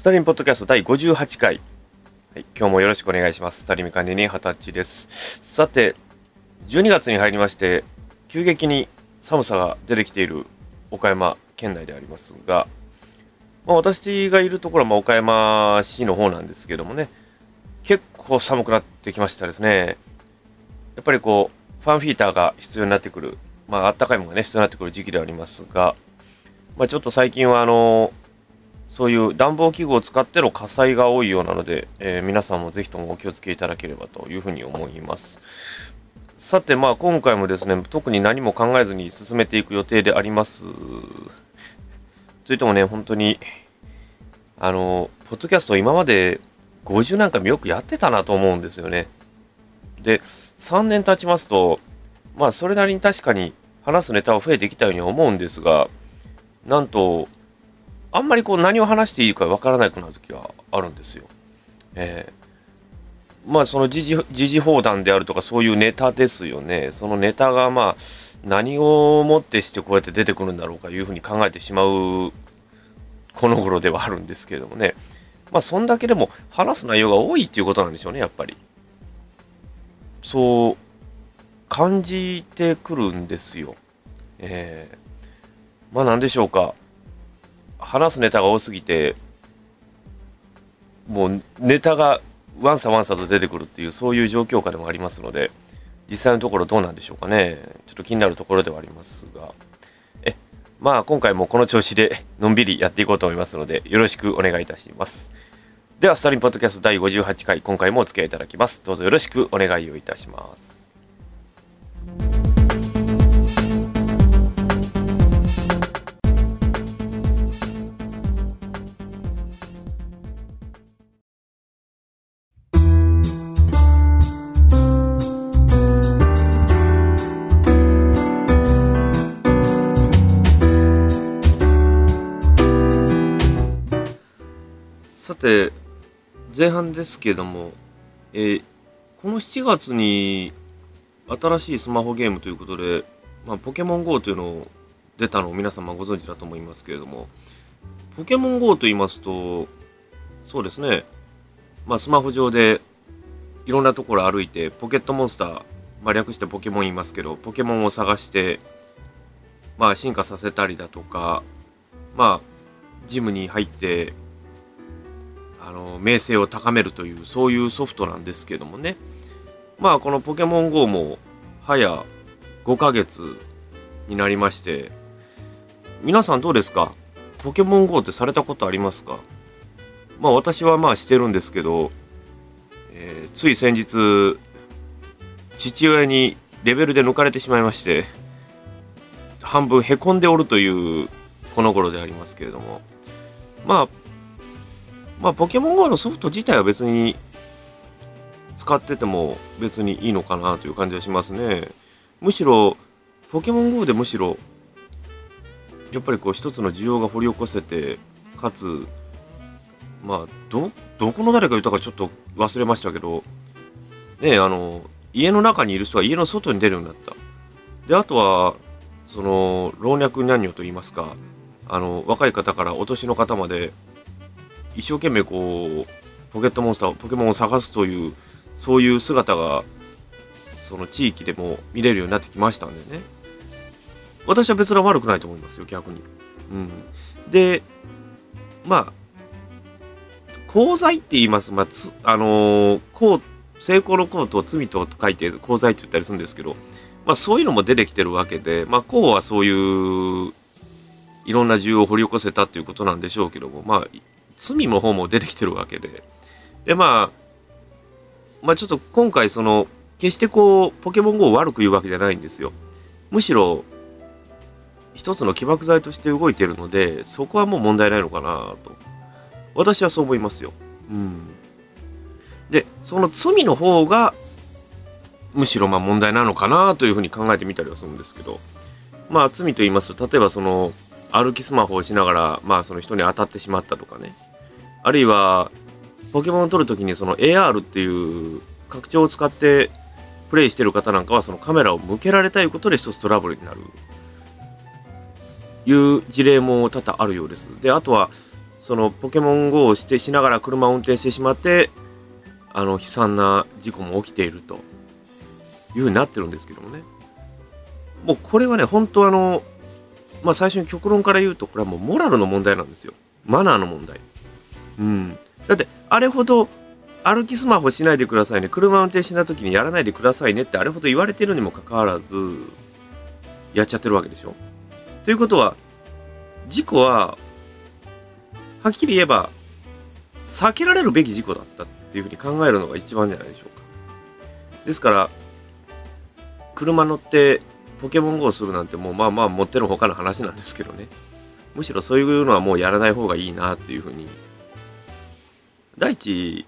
スタリンポッドキャスト第58回。はい、今日もよろしくお願いします。スタリミ管理人二十歳です。さて、12月に入りまして、急激に寒さが出てきている岡山県内でありますが、まあ、私がいるところは岡山市の方なんですけどもね、結構寒くなってきましたですね。やっぱりこう、ファンフィーターが必要になってくる、まあ、あったかいものがね、必要になってくる時期ではありますが、まあ、ちょっと最近はあの、そういう暖房器具を使っての火災が多いようなので、えー皆さんもぜひともお気をつけいただければというふうに思います。さて、まあ今回もですね、特に何も考えずに進めていく予定であります。といってもね、本当に、あの、ポッドキャスト今まで50何回もよくやってたなと思うんですよね。で、3年経ちますと、まあそれなりに確かに話すネタは増えてきたように思うんですが、なんと、あんまりこう何を話していいかわからなくなる時があるんですよ。えーまあその時事時事放談であるとかそういうネタですよね。そのネタがまあ何をもってしてこうやって出てくるんだろうかいうふうに考えてしまうこの頃ではあるんですけれどもね。まあそんだけでも話す内容が多いっていうことなんでしょうね、やっぱり。そう感じてくるんですよ。えーまあ何でしょうか。話すネタが多すぎて、もうネタがワンサワンサと出てくるっていう、そういう状況下でもありますので、実際のところどうなんでしょうかね。ちょっと気になるところではありますが。え、まあ今回もこの調子で のんびりやっていこうと思いますので、よろしくお願いいたします。では、スタリンポッドキャスト第58回、今回もお付き合いいただきます。どうぞよろしくお願いをいたします。て、前半ですけども、えーこの7月に新しいスマホゲームということで、まあ、ポケモン GO というのを出たのを皆様ご存知だと思いますけれども、ポケモン GO と言いますと、そうですね、まあ、スマホ上でいろんなところ歩いて、ポケットモンスター、まあ、略してポケモン言いますけど、ポケモンを探して、まあ、進化させたりだとか、まあ、ジムに入って、あの名声を高めるというそういうソフトなんですけどもね。まあこのポケモン GO も早5ヶ月になりまして皆さんどうですか？ポケモン GO ってされたことありますか？まあ私はまあしてるんですけど、えーつい先日父親にレベルで抜かれてしまいまして半分へこんでおるというこの頃でありますけれども。まあまあ、ポケモン GO のソフト自体は別に使ってても別にいいのかなという感じはしますね。むしろ、ポケモン GO でむしろ、やっぱりこう一つの需要が掘り起こせて、かつ、まあ、ど、どこの誰か言ったかちょっと忘れましたけど、ねあの、家の中にいる人は家の外に出るようになった。で、あとは、その、老若男女といいますか、あの、若い方からお年の方まで、一生懸命こうポケットモンスターポケモンを探すというそういう姿がその地域でも見れるようになってきましたんでね。私は別に悪くないと思いますよ逆に、うん、でまあ功罪って言います、まあつあのー功成功の功と罪と書いて功罪って言ったりするんですけど、まあ、そういうのも出てきてるわけで、まあ、功はそういういろんな需要を掘り起こせたっていうことなんでしょうけども、まあ、罪の方も出てきてるわけで。で、まあ、まあちょっと今回その、決してこう、ポケモン GO を悪く言うわけじゃないんですよ。むしろ、一つの起爆剤として動いてるので、そこはもう問題ないのかなと。私はそう思いますよ。うん。で、その罪の方が、むしろまあ問題なのかなというふうに考えてみたりはするんですけど、まあ罪と言いますと、例えばその、歩きスマホをしながら、まあその人に当たってしまったとかね。あるいは、ポケモンを取るときにその AR っていう拡張を使ってプレイしてる方なんかはそのカメラを向けられたいことで一つトラブルになる。いう事例も多々あるようです。で、あとは、そのポケモン GO をしてしながら車を運転してしまってあの悲惨な事故も起きているというふうになってるんですけどもねもうこれはね本当あのまあ最初に極論から言うとこれはもうモラルの問題なんですよマナーの問題うん。だってあれほど歩きスマホしないでくださいね。車運転しない時にやらないでくださいねってあれほど言われてるにもかかわらずやっちゃってるわけでしょ？ということは事故ははっきり言えば避けられるべき事故だったっていうふうに考えるのが一番じゃないでしょうか。ですから車乗ってポケモン GO をするなんてもうまあまあ持ってのほかの話なんですけどね。むしろそういうのはもうやらない方がいいなっていうふうに第一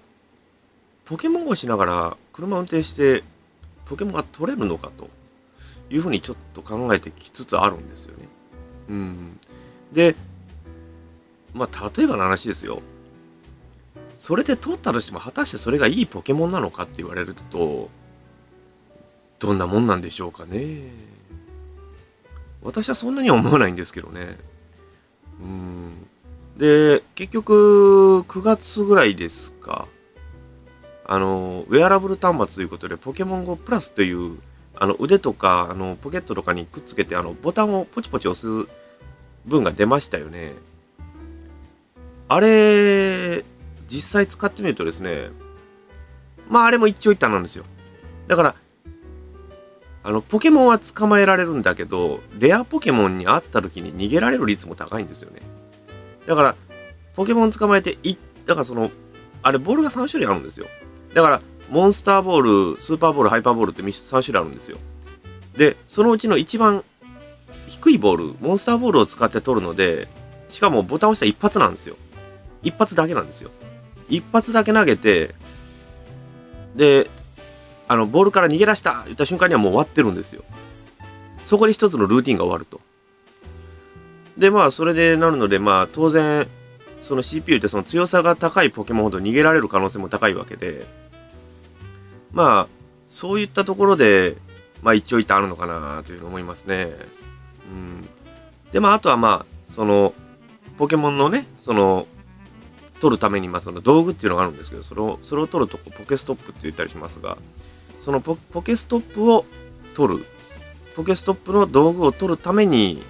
ポケモン GO しながら車を運転してポケモンが取れるのかというふうにちょっと考えてきつつあるんですよね。うん。で、まあ例えばの話ですよ。それで取ったとしても果たしてそれがいいポケモンなのかって言われるとどんなもんなんでしょうかね。私はそんなには思わないんですけどね。うん。で、結局、9月ぐらいですか。あの、ウェアラブル端末ということで、ポケモン GO プラスという、あの、腕とか、あの、ポケットとかにくっつけて、あの、ボタンをポチポチ押す分が出ましたよね。あれ、実際使ってみるとですね、まあ、あれも一長一短なんですよ。だから、あの、ポケモンは捕まえられるんだけど、レアポケモンに会った時に逃げられる率も高いんですよね。だから、ポケモン捕まえて、い、だからその、あれ、ボールが3種類あるんですよ。だから、モンスターボール、スーパーボール、ハイパーボールって3種類あるんですよ。で、そのうちの一番低いボール、モンスターボールを使って取るので、しかもボタンを押したら一発なんですよ。一発だけなんですよ。一発だけ投げて、で、あの、ボールから逃げ出した言った瞬間にはもう終わってるんですよ。そこで一つのルーティンが終わると。で、まあ、それでなるので、まあ、当然、その CPU ってその強さが高いポケモンほど逃げられる可能性も高いわけで、まあ、そういったところで、まあ一応一旦あるのかなというふうに思いますね。うん。で、まああとはまあ、その、ポケモンのね、その、取るために、まあその道具っていうのがあるんですけど、それを、それを取るとポケストップって言ったりしますが、そのポケストップを取る。ポケストップの道具を取るために、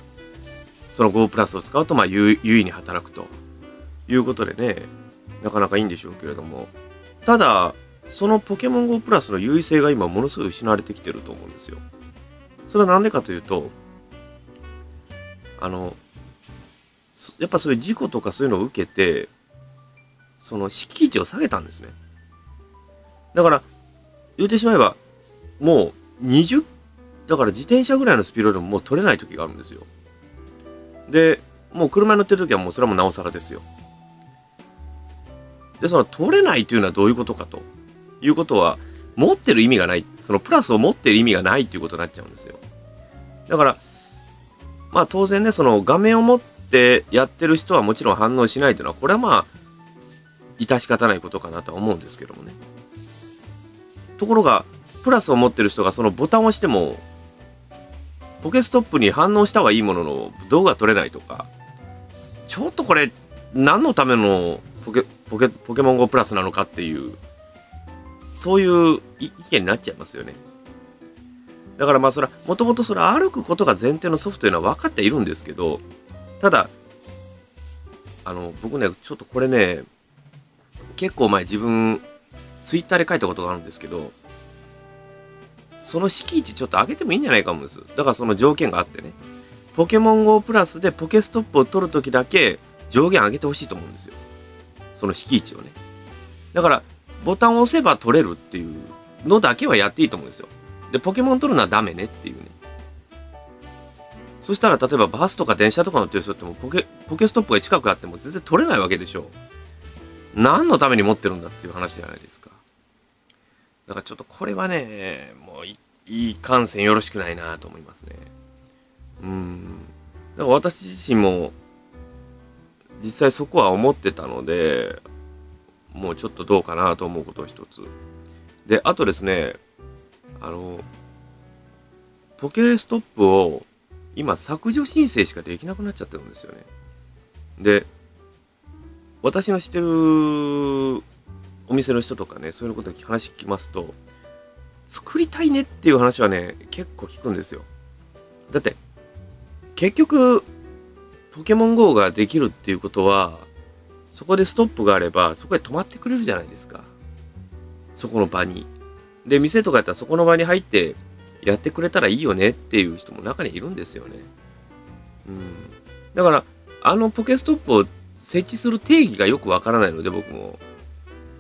その Go プラスを使うと、まあ優位に働くということでね、なかなかいいんでしょうけれども、ただ、そのポケモン GO プラスの優位性が今ものすごい失われてきてると思うんですよ。それは何でかというと、あの、やっぱそういう事故とかそういうのを受けて、その敷地を下げたんですね。だから、言うてしまえば、もう20、だから自転車ぐらいのスピードでももう取れない時があるんですよ。で、もう車に乗ってる時はもうそれはもうなおさらですよ。で、その取れないというのはどういうことかということは、持ってる意味がない、そのプラスを持ってる意味がないっていうことになっちゃうんですよ。だから、まあ当然ね、その画面を持ってやってる人はもちろん反応しないというのは、これはまあ、致し方ないことかなとは思うんですけどもね。ところが、プラスを持ってる人がそのボタンを押しても、ポケストップに反応したはいいものの、動画撮れないとか、ちょっとこれ、何のためのポケ、ポケ、ポケモン GO プラスなのかっていうそういう意見になっちゃいますよね。だからまあそれは、もともとそれ歩くことが前提のソフトというのは分かっているんですけど、ただ、あの、僕ね、ちょっとこれね、結構前自分、ツイッターで書いたことがあるんですけど、その敷地ちょっと上げてもいいんじゃないかもです。だからその条件があってね、ポケモン GO プラスでポケストップを取るときだけ上限上げてほしいと思うんですよ。その敷地をね。だから、ボタンを押せば取れるっていうのだけはやっていいと思うんですよ。で、ポケモン取るのはダメねっていうね。そしたら、例えばバスとか電車とか乗ってる人ってもポケ、ポケストップが近くあっても全然取れないわけでしょ。何のために持ってるんだっていう話じゃないですか。だからちょっとこれはね、もういい感染よろしくないなと思いますね。うん。だから私自身も実際そこは思ってたので、もうちょっとどうかなと思うことを一つ。で、あとですね、あの、ポケストップを今削除申請しかできなくなっちゃってるんですよね。で、私の知ってるお店の人とかね、そういうことに話聞きますと、作りたいねっていう話はね、結構聞くんですよ。だって、結局、ポケモン GO ができるっていうことは、そこでストップがあれば、そこで止まってくれるじゃないですか。そこの場に。で、店とかやったらそこの場に入ってやってくれたらいいよねっていう人も中にいるんですよね。うん。だから、あのポケストップを設置する定義がよくわからないので、僕も。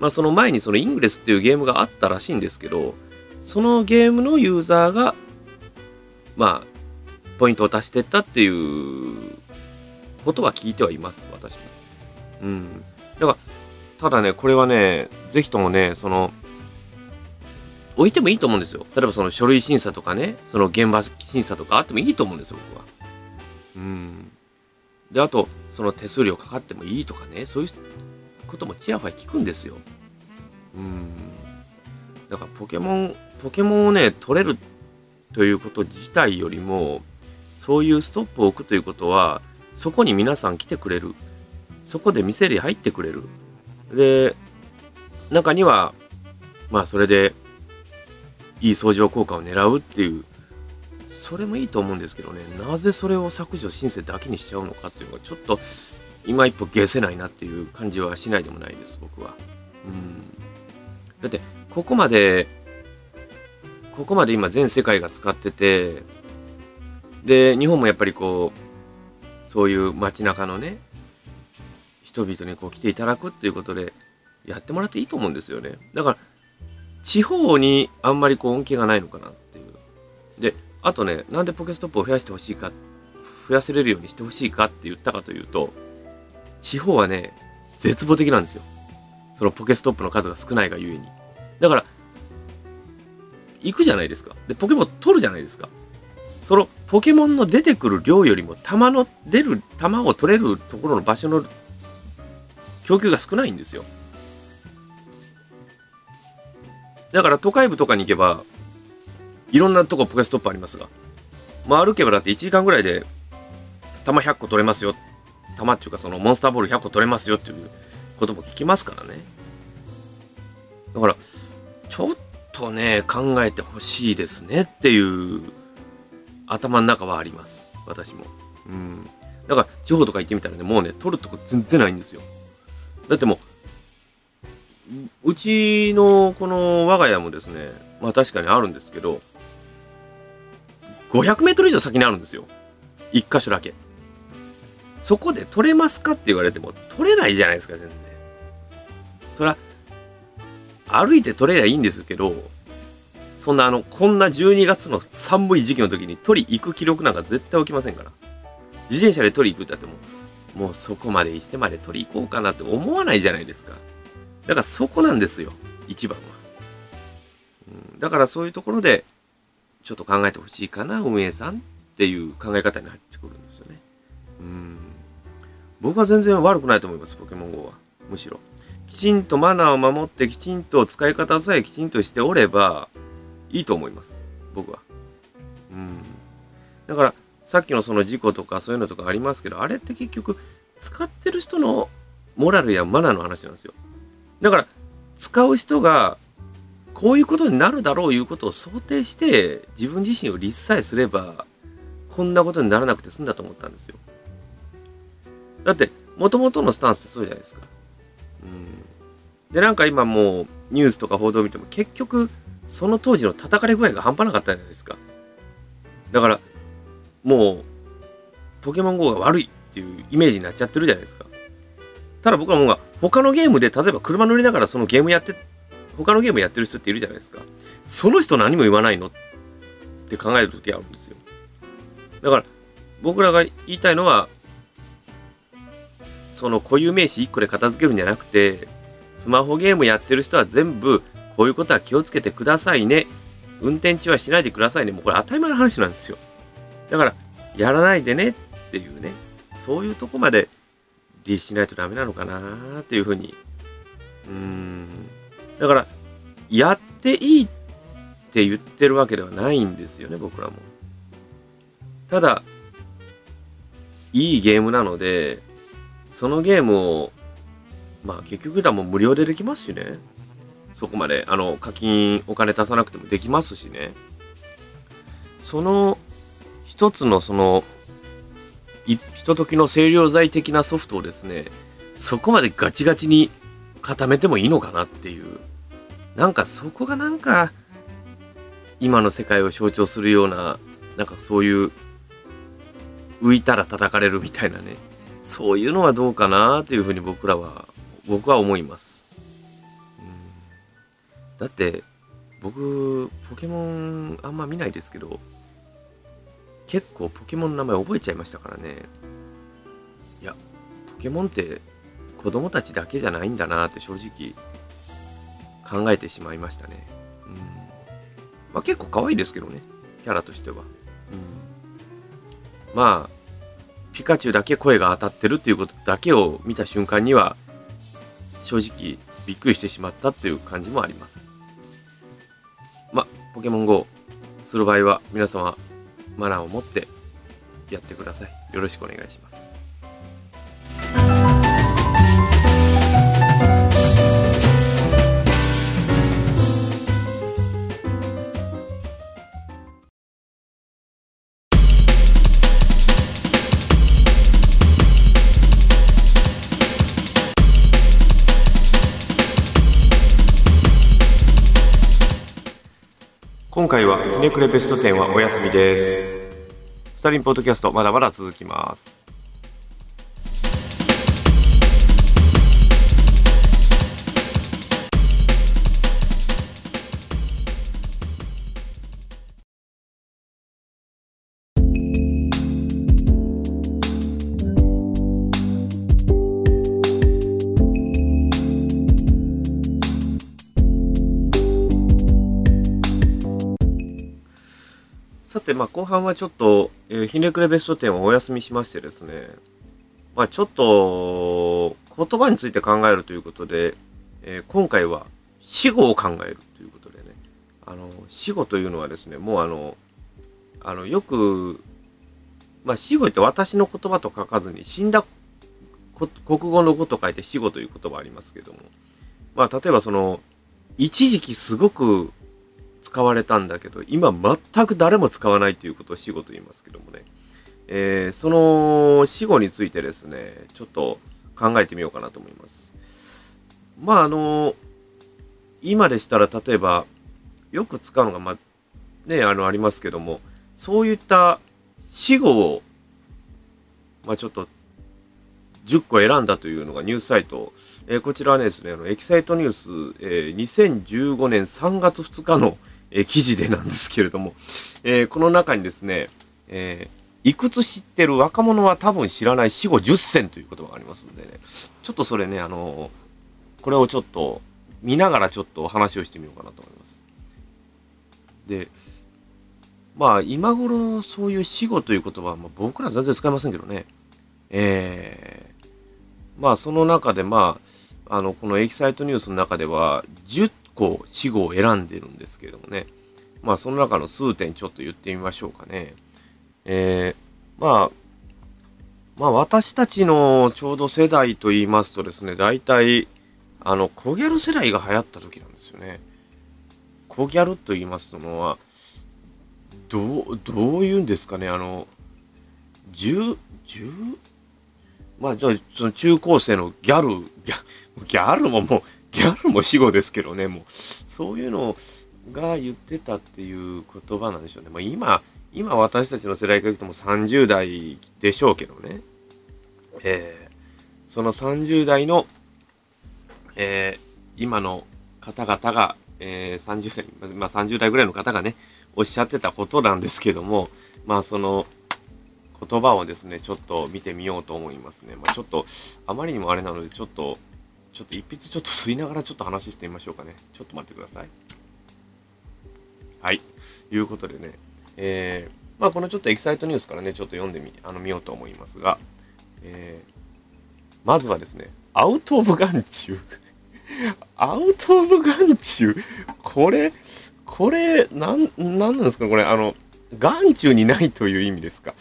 まあ、その前にそのイングレスっていうゲームがあったらしいんですけど、そのゲームのユーザーが、まあ、ポイントを足してったっていうことは聞いてはいます、私も。うん。だから、ただね、これはね、ぜひともね、その、置いてもいいと思うんですよ。例えばその書類審査とかね、その現場審査とかあってもいいと思うんですよ、僕は。うん。で、あと、その手数料かかってもいいとかね、そういうこともちやほや聞くんですよ。うん。だからポケモン、ポケモンをね、取れるということ自体よりも、そういうストップを置くということは、そこに皆さん来てくれる。そこで店に入ってくれる。で、中には、まあそれで、いい相乗効果を狙うっていう、それもいいと思うんですけどね、なぜそれを削除申請だけにしちゃうのかっていうのが、ちょっと、今一歩消せないなっていう感じはしないでもないです、僕は。うん。だって、ここまで、ここまで今全世界が使ってて、で、日本もやっぱりこう、そういう街中のね、人々にこう来ていただくっていうことでやってもらっていいと思うんですよね。だから、地方にあんまりこう恩恵がないのかなっていう。で、あとね、なんでポケストップを増やしてほしいか、増やせれるようにしてほしいかって言ったかというと、地方はね、絶望的なんですよ。そのポケストップの数が少ないがゆえに。だから、行くじゃないですか。で、ポケモン取るじゃないですか。そのポケモンの出てくる量よりも、弾の出る、弾を取れるところの場所の供給が少ないんですよ。だから都会部とかに行けば、いろんなとこポケストップありますが、まあ歩けばだって1時間ぐらいで弾100個取れますよ。弾っていうかそのモンスターボール100個取れますよっていうことも聞きますからね。だから、ちょっとね、考えてほしいですねっていう頭の中はあります。私も。うん。だから、地方とか行ってみたらね、もうね、取るとこ全然ないんですよ。だってもう、うちのこの我が家もですね、まあ確かにあるんですけど、500メートル以上先にあるんですよ。一箇所だけ。そこで取れますかって言われても、取れないじゃないですか、全然。そら、歩いて取れりゃいいんですけど、そんなあの、こんな12月の寒い時期の時に取り行く気力なんか絶対起きませんから。自転車で取り行くって言っても、もうそこまでしてまで取り行こうかなって思わないじゃないですか。だからそこなんですよ、一番は。うん、だからそういうところで、ちょっと考えてほしいかな、運営さんっていう考え方になってくるんですよね。うん。僕は全然悪くないと思います、ポケモン GO は。むしろ。きちんとマナーを守って、きちんと使い方さえきちんとしておれば、いいと思います。僕は。うん。だから、さっきのその事故とかそういうのとかありますけど、あれって結局、使ってる人のモラルやマナーの話なんですよ。だから、使う人が、こういうことになるだろういうことを想定して、自分自身を立さえすれば、こんなことにならなくて済んだと思ったんですよ。だって、もともとのスタンスってそうじゃないですか。うん。で、なんか今もう、ニュースとか報道を見ても、結局、その当時の叩かれ具合が半端なかったじゃないですか。だから、もう、ポケモン GO が悪いっていうイメージになっちゃってるじゃないですか。ただ僕はもう他のゲームで、例えば車乗りながらそのゲームやって、他のゲームやってる人っているじゃないですか。その人何も言わないの？って考える時あるんですよ。だから、僕らが言いたいのは、その固有名詞1個で片付けるんじゃなくて、スマホゲームやってる人は全部、こういうことは気をつけてくださいね。運転中はしないでくださいね。もうこれ当たり前の話なんですよ。だから、やらないでねっていうね、そういうとこまで律しないとダメなのかなっていうふうに。うん。だから、やっていいって言ってるわけではないんですよね、僕らも。ただ、いいゲームなので、そのゲームをまあ結局だも無料でできますしね。そこまで、あの、課金、お金出さなくてもできますしね。その、一つのその、ひとときの清涼剤的なソフトをですね、そこまでガチガチに固めてもいいのかなっていう。なんかそこがなんか、今の世界を象徴するような、なんかそういう、浮いたら叩かれるみたいなね、そういうのはどうかなというふうに僕らは、僕は思います。だって、僕、ポケモンあんま見ないですけど、結構ポケモンの名前覚えちゃいましたからね。いや、ポケモンって子供たちだけじゃないんだなって正直考えてしまいましたね。うん。まあ結構可愛いですけどね、キャラとしては。うん。まあ、ピカチュウだけ声が当たってるっていうことだけを見た瞬間には、正直びっくりしてしまったっていう感じもあります。ま、ポケモン GO する場合は皆様マナーを持ってやってください。よろしくお願いします。回はひねくれベスト10はお休みです。スタリンポッドキャストまだまだ続きます。さて、まあ、後半はちょっと、えー、ひねくれベスト10をお休みしましてですね、まあ、ちょっと、言葉について考えるということで、えー、今回は死後を考えるということでね、あの、死後というのはですね、もうあの、あの、よく、まあ、死後って私の言葉と書かずに、死んだ国語の語と書いて死後という言葉ありますけども、まあ、例えばその、一時期すごく使われたんだけど、今全く誰も使わないということを死語と言いますけどもね、えー、その死語についてですね、ちょっと考えてみようかなと思います。まああの、今でしたら例えば、よく使うのが、まあ、ね、あの、ありますけども、そういった死語を、まあちょっと、10個選んだというのがニュースサイト、えー、こちらはねですね、あのエキサイトニュース、えー、2015年3月2日の、え記事でなんですけれども、えこの中にですね、えいくつ知ってる若者は多分知らない死後10選という言葉がありますんでね、ちょっとそれね、あのこれをちょっと見ながらちょっとお話をしてみようかなと思います。で、まあ今頃そういう死後という言葉は、まあ、僕ら全然使いませんけどね、えー、まあその中でまあ、あの、このエキサイトニュースの中では、10個死語を選んでるんですけどもね。まあその中の数点ちょっと言ってみましょうかね。えー、まあ、まあ私たちのちょうど世代と言いますとですね、大体、あの、コギャル世代が流行った時なんですよね。コギャルと言いますのは、どう、どういうんですかね、あの、10、まあ、じゃあ、その中高生のギャル、ギャギャルももう、ギャルも死語ですけどね、もう、そういうのが言ってたっていう言葉なんでしょうね。まあ、今、今私たちの世代から言ってもう30代でしょうけどね。えー、その30代の、えー、今の方々が、えー、30代、まあ、30代ぐらいの方がね、おっしゃってたことなんですけども、まあその言葉をですね、ちょっと見てみようと思いますね。まあちょっと、あまりにもあれなので、ちょっとちょっと一筆ちょっと吸いながらちょっと話してみましょうかね。ちょっと待ってください。はい。いうことでね、えー、まあこのちょっとエキサイトニュースからね、ちょっと読んでみ、あの見ようと思いますが、えー、まずはですね、アウト・オブ・眼中。アウト・オブ・眼中？これ、これ、なん、なんなんですか？これ、あの、眼中にないという意味ですか？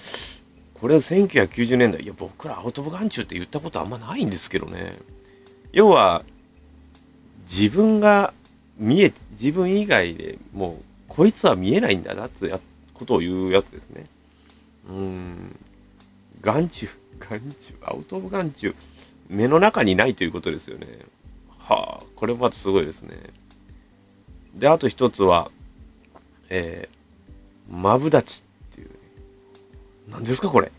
これは1990年代、いや、僕らアウト・オブ・眼中って言ったことあんまないんですけどね。要は、自分が見え、自分以外でもう、こいつは見えないんだなってやことを言うやつですね。うん。眼中、眼中、アウトオブ眼中、目の中にないということですよね。はあ、これもまたすごいですね。で、あと一つは、えー、マブダチっていう、ね、何ですかこれ。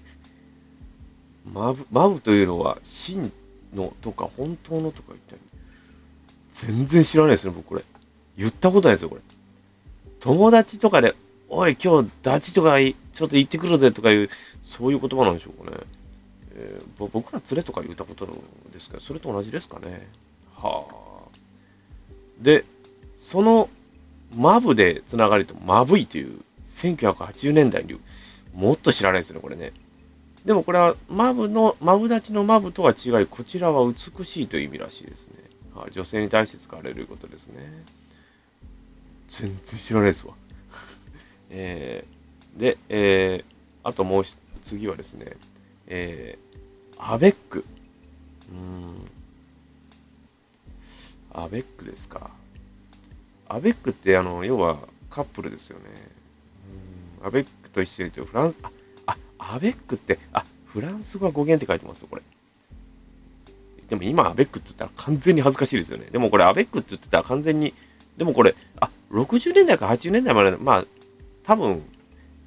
マブ、マブというのは、真のとか本当のとか言ったり、全然知らないですね、僕これ。言ったことないですよ、これ。友達とかで、おい、今日、ダチとかちょっと行ってくるぜとかいう、そういう言葉なんでしょうかね。えー、僕ら連れとか言ったことですけど、それと同じですかね。はあ。で、その、マブでつながりと、マブイという、1980年代に、もっと知らないですね、これね。でもこれは、マブの、マブ立ちのマブとは違い、こちらは美しいという意味らしいですね。はあ、女性に対して使われることですね。全然知らないですわ。えー、で、えー、あともう次はですね、えー、アベック。うん。アベックですか。アベックってあの、要はカップルですよね。うん。アベックと一緒にフランス、あ、アベックって、あ、フランス語は語源って書いてますよ、これ。でも今アベックって言ったら完全に恥ずかしいですよね。でもこれアベックって言ってたら完全に、でもこれ、あ、60年代か80年代まで、まあ、多分、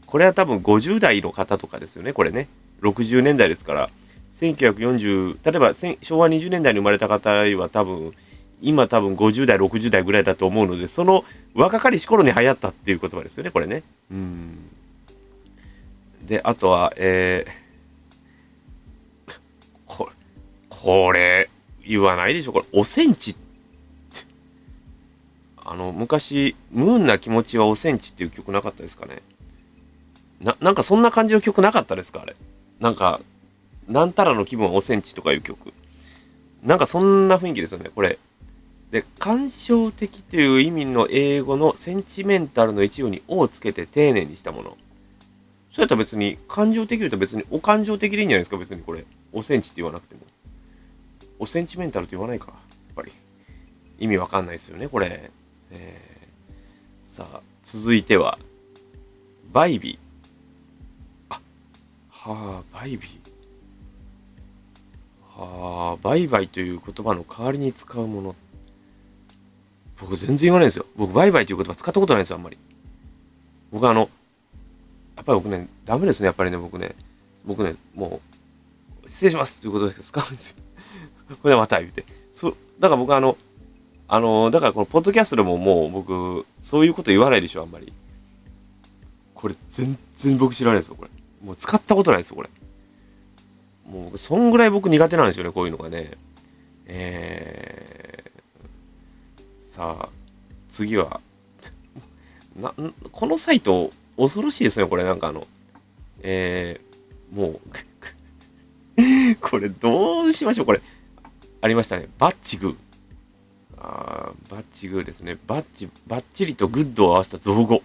これは多分50代の方とかですよね、これね。60年代ですから、1940、例えば昭和20年代に生まれた方は多分、今多分50代、60代ぐらいだと思うので、その若かりし頃に流行ったっていう言葉ですよね、これね。うん。で、あとは、えー、これ、これ、言わないでしょ、これ、おセンチあの、昔、ムーンな気持ちはおセンチっていう曲なかったですかね。な、なんかそんな感じの曲なかったですかあれ。なんか、なんたらの気分はおセンチとかいう曲。なんかそんな雰囲気ですよね、これ。で、感傷的という意味の英語のセンチメンタルの一部に「お」をつけて丁寧にしたもの。それやったら別に、感情的言うと別に、お感情的でいいんじゃないですか、別にこれ。おセンチって言わなくても。おセンチメンタルって言わないか、やっぱり。意味わかんないですよね、これ。えー、さあ、続いては、バイビー。あ、はあ、バイビー。はあ、バイバイという言葉の代わりに使うもの。僕全然言わないんですよ。僕、バイバイという言葉使ったことないですよ、あんまり。僕あの、やっぱり僕ね、ダメですね、やっぱりね、僕ね。僕ね、もう、失礼しますっていうことで使うんですよ。これでまた言うて。そう、だから僕あの、あの、だからこのポッドキャストでももう僕、そういうこと言わないでしょ、あんまり。これ全然僕知らないですよ、これ。もう使ったことないですよ、これ。もう、そんぐらい僕苦手なんですよね、こういうのがね。えー、さあ、次は、な、このサイト、恐ろしいですね、これ、なんかあの、えー、もう これどうしましょう、これ。ありましたね。バッチグー。あバッチグーですね。バッチ、バッチリとグッドを合わせた造語。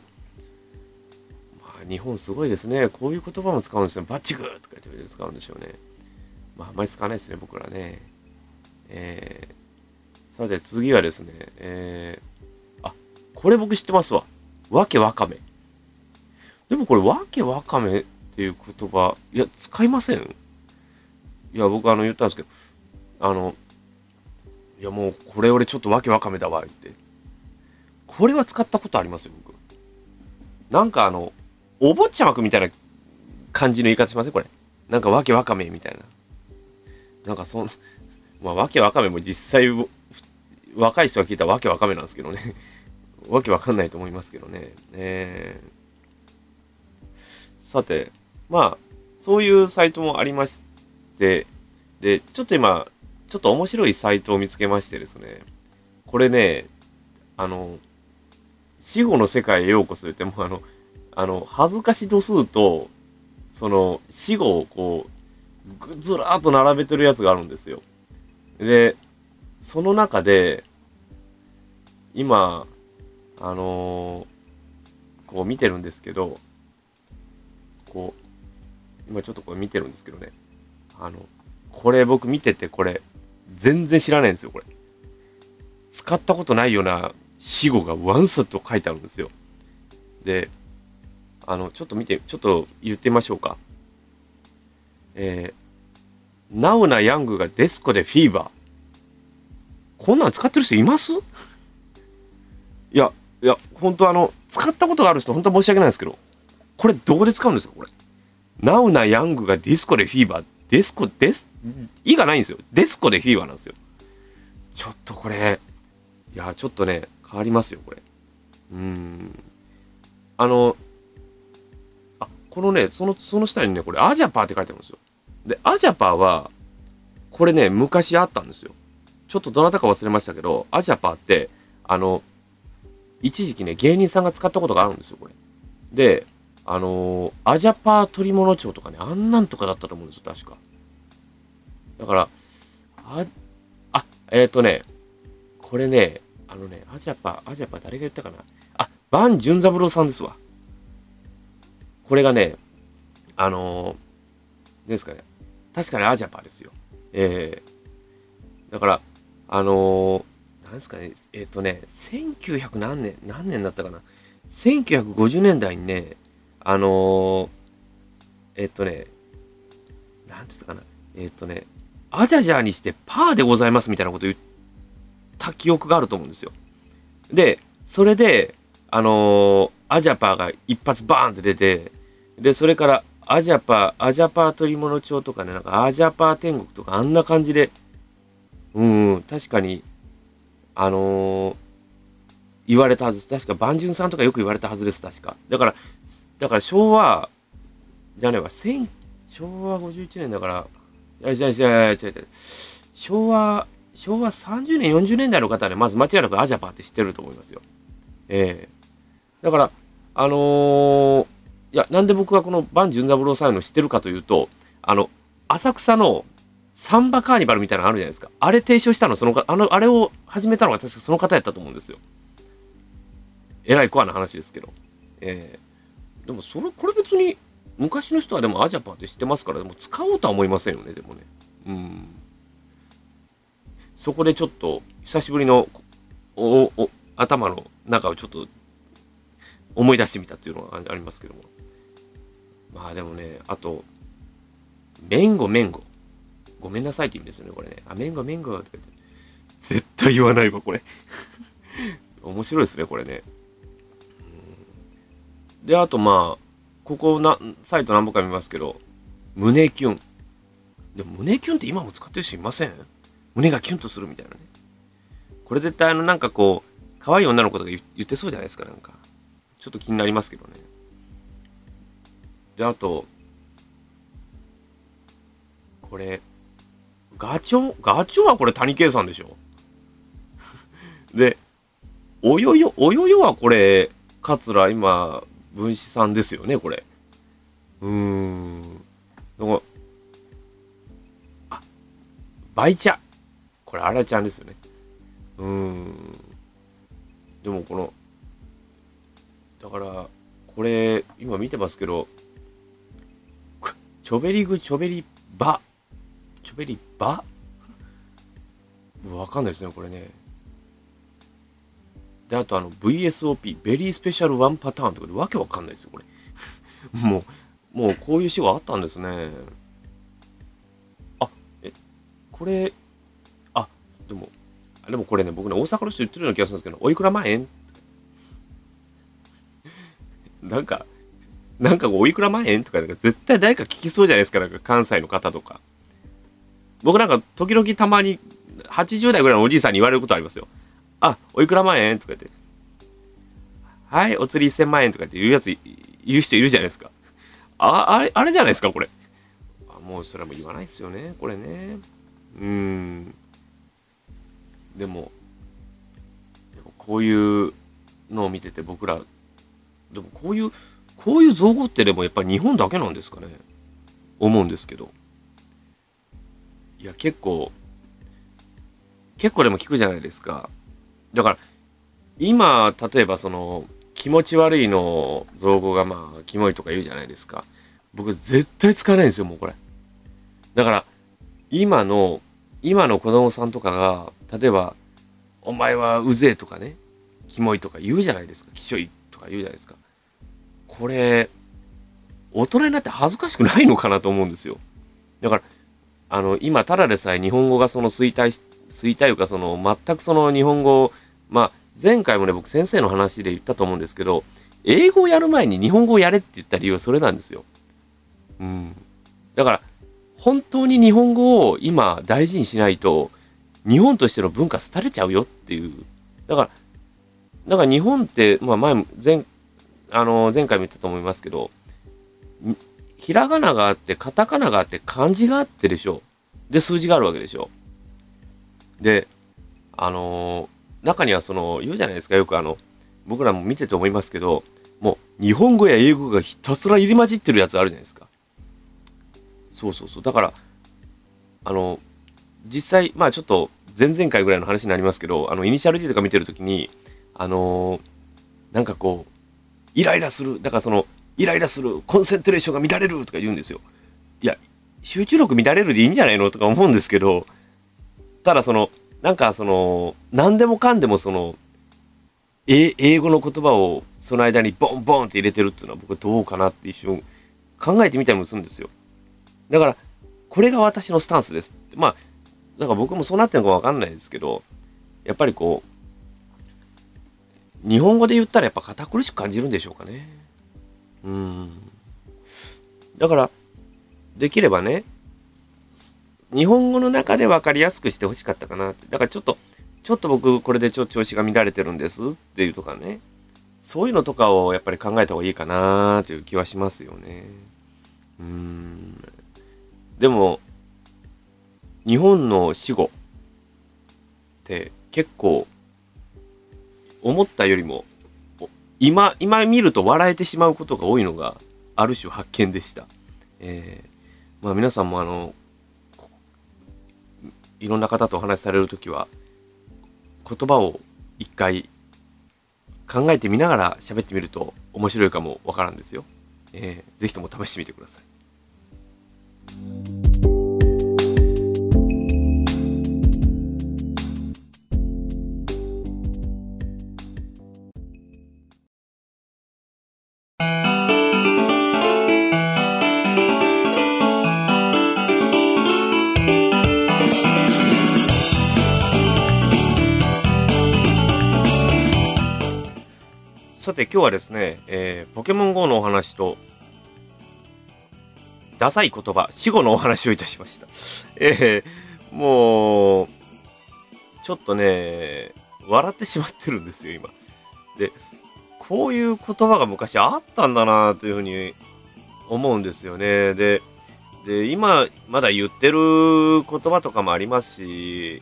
まあ、日本すごいですね。こういう言葉も使うんですよ。バッチグーとか言って使うんでしょうね。まあ、あんまり使わないですね、僕らね。えー、さて次はですね、えー、あ、これ僕知ってますわ。わけわかめ。でもこれ、わけわかめっていう言葉、いや、使いません？いや、僕あの言ったんですけど、あの、いやもうこれ俺ちょっとわけわかめだわ、言って。これは使ったことありますよ、僕。なんかあの、お坊ちゃまくみたいな感じの言い方しません？これ。なんかわけわかめみたいな。なんかそん、まあわけわかめも実際、若い人が聞いたらわけわかめなんですけどね。わけわかんないと思いますけどね。えー、さて、まあ、そういうサイトもありまして、で、ちょっと今、ちょっと面白いサイトを見つけましてですね、これね、あの、死後の世界へようこそ言っても、あの、あの、恥ずかし度数と、その、死後をこう、ずらーっと並べてるやつがあるんですよ。で、その中で、今、あのー、こう見てるんですけど、こう、今ちょっとこれ見てるんですけどね、あの、これ僕見ててこれ、全然知らないんですよ、これ。使ったことないような死語がワンサッと書いてあるんですよ。で、あの、ちょっと見て、ちょっと言ってみましょうか。えー、ナウなヤングがデスコでフィーバー。こんなん使ってる人います？いや、いや、本当あの、使ったことがある人、本当申し訳ないですけど、これどこで使うんですかこれ？ナウなヤングがディスコでフィーバー。ディスコ、デス、いがないんですよ。ディスコでフィーバーなんですよ。ちょっとこれ、いや、ちょっとね、変わりますよ、これ。うーん。あの、あ、このね、その、その下にね、これ、アジャパーって書いてあるんですよ。で、アジャパーは、これね、昔あったんですよ。ちょっとどなたか忘れましたけど、アジャパーって、あの、一時期ね、芸人さんが使ったことがあるんですよ、これ。で、あのー、アジャパー取物帳とかね、あんなんとかだったと思うんですよ、確か。だから、あ、あ、えっ、ー、とね、これね、あのね、アジャパー、アジャパー誰が言ったかな？あ、バン・ジュンザブローさんですわ。これがね、あのー、ですかね、確かにアジャパーですよ。えー、だから、あのー、なんですかね、えっ、ー、とね、1900何年、何年だったかな？1950年代にね、あのー、えっ、とね、なんて言ったかな。えっ、とね、アジャジャーにしてパーでございますみたいなこと言った記憶があると思うんですよ。で、それで、あのアジャパーが一発バーンって出て、で、それからアジャパー、アジャパー取り物帳とかね、なんかアジャパー天国とかあんな感じで、うん、確かに、あのー、言われたはずです。確か、万順さんとかよく言われたはずです、確か。だから、だから昭和、じゃねえわ、千、昭和51年だから、いや、いや、いや、いや、昭和、昭和30年、40年代の方はね、まず間違いなくアジャパーって知ってると思いますよ。ええー、だから、あのー、いや、なんで僕がこの万順三郎さんの知ってるかというと、あの、浅草のサンバカーニバルみたいなのあるじゃないですか。あれ提唱したの、そのか、あの、あれを始めたのが確かその方やったと思うんですよ。えらいコアな話ですけど。えー、でも、それ、これ別に、昔の人はでもアジャパーって知ってますから、でも使おうとは思いませんよね、でもね。うん。そこでちょっと、久しぶりの、お、お、頭の中をちょっと、思い出してみたっていうのはありますけども。まあでもね、あと、メンゴメンゴ。ごめんなさいって意味ですよね、これね。あ、メンゴメンゴって言って。絶対言わないわ、これ。面白いですね、これね。で、あとまあ、ここな、サイト何本か見ますけど、胸キュン。でも胸キュンって今も使ってる人いません？胸がキュンとするみたいなね。これ絶対あのなんかこう、可愛い女の子とか言ってそうじゃないですか、なんか。ちょっと気になりますけどね。で、あと、これ、ガチョウ、ガチョウはこれ谷圭さんでしょ で、およよ、およよはこれ、桂今、分子さんですよね、これ。うーん。なんか、あ、倍茶。これ、あらちゃんですよね。うーん。でも、この、だから、これ、今見てますけど、チョベリグ、チョベリバ。チョベリバ？わかんないですね、これね。で、あとあの VSOP、ベリースペシャルワンパターンとかでわけわかんないですよ、これ。もう、もうこういう手話あったんですね。あ、え、これ、あ、でも、でもこれね、僕ね、大阪の人言ってるような気がするんですけど、おいくら万円？なんか、なんかおいくら万円？とか、絶対誰か聞きそうじゃないですか、なんか関西の方とか。僕なんか時々たまに80代ぐらいのおじいさんに言われることありますよ。あ、おいくら万円？とか言って。はい、お釣り1000万円？とかって言うやつ、言う人いるじゃないですか。あ、あれ、あれじゃないですか、これ。あもうそれはもう言わないですよね、これね。うーん。でも、でもこういうのを見てて僕ら、でもこういう、こういう造語ってでもやっぱり日本だけなんですかね。思うんですけど。いや、結構、結構でも聞くじゃないですか。だから、今、例えばその、気持ち悪いの造語がまあ、キモいとか言うじゃないですか。僕、絶対使わないんですよ、もうこれ。だから、今の、今の子供さんとかが、例えば、お前はうぜえとかね、キモいとか言うじゃないですか。きしょいとか言うじゃないですか。これ、大人になって恥ずかしくないのかなと思うんですよ。だから、あの、今、ただでさえ日本語がその衰退、衰退いうか、その、全くその日本語、まあ、前回もね、僕先生の話で言ったと思うんですけど、英語をやる前に日本語をやれって言った理由はそれなんですよ。うん。だから、本当に日本語を今大事にしないと、日本としての文化廃れちゃうよっていう。だから、だから日本って、まあ前、前、あの、前回も言ったと思いますけど、ひらがながあって、カタカナがあって、漢字があってでしょ。で、数字があるわけでしょ。で、あのー、中にはその、言うじゃないですか、よくあの、僕らも見てて思いますけど、もう、日本語や英語がひたすら入り混じってるやつあるじゃないですか。そうそうそう。だから、あの、実際、まあちょっと、前々回ぐらいの話になりますけど、あの、イニシャル D とか見てるときに、あのー、なんかこう、イライラする。だからその、イライラする、コンセントレーションが乱れるとか言うんですよ。いや、集中力乱れるでいいんじゃないのとか思うんですけど、ただその、なんかその、何でもかんでもその、え英語の言葉をその間にボンボンって入れてるっていうのは僕どうかなって一瞬考えてみたりもするんですよ。だから、これが私のスタンスですまあ、なんか僕もそうなってるのかわかんないですけど、やっぱりこう、日本語で言ったらやっぱ堅苦しく感じるんでしょうかね。うん。だから、できればね、日本語の中で分かりやすくしてほしかったかなって。だからちょっと、ちょっと僕これでちょっと調子が乱れてるんですっていうとかね。そういうのとかをやっぱり考えた方がいいかなという気はしますよね。うん。でも、日本の死後って結構思ったよりも今、今見ると笑えてしまうことが多いのが、ある種発見でした。えー、まあ皆さんもあの、いろんな方とお話しされる時は、言葉を一回考えてみながら喋ってみると面白いかもわからんですよ。えー、ぜひとも試してみてください。て今日はですね、えー、ポケモン GO のお話と、ダサい言葉、死後のお話をいたしました。えー、もう、ちょっとね、笑ってしまってるんですよ、今。で、こういう言葉が昔あったんだなというふうに思うんですよね。で、で、今、まだ言ってる言葉とかもありますし、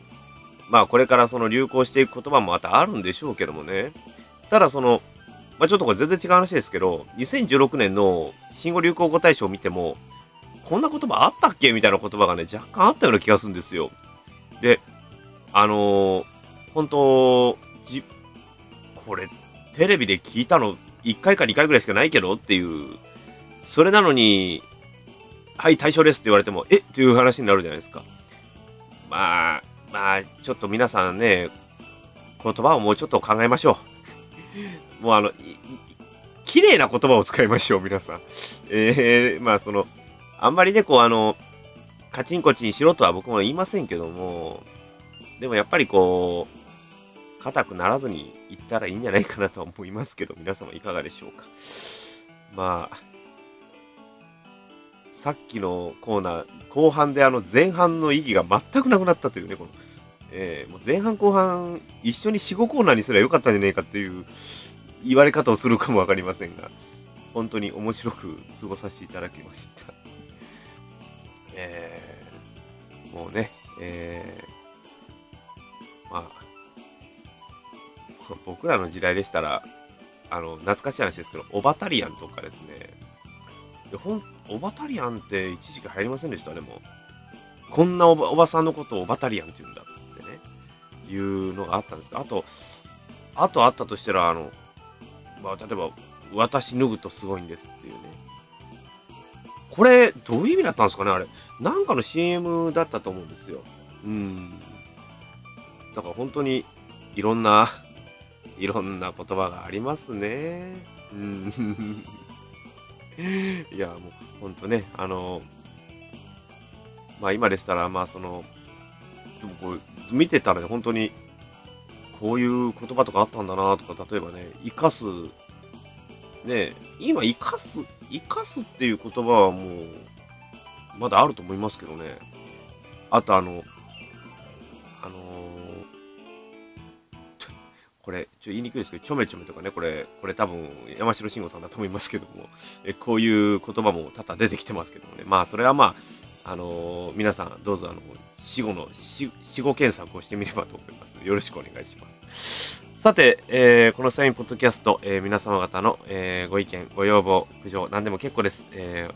まあこれからその流行していく言葉もまたあるんでしょうけどもね。ただその、まあ、ちょっとこれ全然違う話ですけど、2016年の新語・流行語大賞を見ても、こんな言葉あったっけみたいな言葉がね、若干あったような気がするんですよ。で、あのー、本当じ、これ、テレビで聞いたの1回か2回ぐらいしかないけどっていう、それなのに、はい、対象ですって言われても、え？っていう話になるじゃないですか。まあ、まあ、ちょっと皆さんね、言葉をもうちょっと考えましょう。もうあの、綺麗な言葉を使いましょう、皆さん。えー、まあその、あんまりね、こうあの、カチンコチンしろとは僕も言いませんけども、でもやっぱりこう、硬くならずに言ったらいいんじゃないかなとは思いますけど、皆様いかがでしょうか。まあ、さっきのコーナー、後半であの前半の意義が全くなくなったというね、この、えー、もう前半後半一緒に4、5コーナーにすればよかったんじゃねえかっていう、言われ方をするかもわかりませんが、本当に面白く過ごさせていただきました。えー、もうね、えー、まあ、僕らの時代でしたら、あの、懐かしい話ですけど、オバタリアンとかですね、でほん、オバタリアンって一時期流行りませんでした？ね、も。こんなおばおばさんのことをオバタリアンって言うんだっつってね、いうのがあったんですけど、あと、あとあったとしたら、あの、まあ、例えば、私脱ぐとすごいんですっていうね。これ、どういう意味だったんですかねあれ。なんかの CM だったと思うんですよ。うん。だから本当にいろんな、いろんな言葉がありますね。うん。いや、もう本当ね、あの、まあ今でしたら、まあその、でもこう見てたらね、本当に、こういう言葉とかあったんだなとか、例えばね、生かす、ね、今生かす、生かすっていう言葉はもう、まだあると思いますけどね。あとあの、あのーこれ、ちょ言いにくいですけど、ちょめちょめとかね、これ、これ多分、山城慎吾さんだと思いますけども、えこういう言葉も多々出てきてますけどもね、まあ、それはまあ、あの皆さん、どうぞ、あの、死後の、死後検索をしてみればと思います。よろしくお願いします。さて、えーこのサインポッドキャスト、えー皆様方の、えーご意見、ご要望、苦情、何でも結構です。えー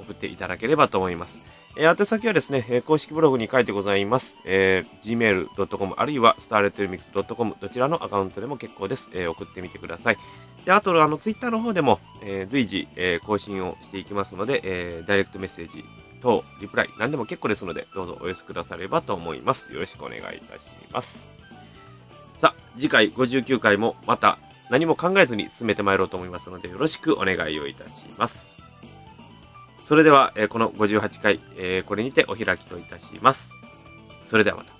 送っていただければと思います。えー宛先はですね、えー公式ブログに書いてございます。えー gmail.com あるいは starletremix.com どちらのアカウントでも結構です。えー送ってみてください。で、あと、あの、ツイッターの方でも、えー随時、えー更新をしていきますので、えーダイレクトメッセージ等、リプライ、何でも結構ですので、どうぞお寄せくださればと思います。よろしくお願いいたします。さあ、次回59回もまた何も考えずに進めてまいろうと思いますので、よろしくお願いをいたします。それでは、えーこの58回、えーこれにてお開きといたします。それではまた。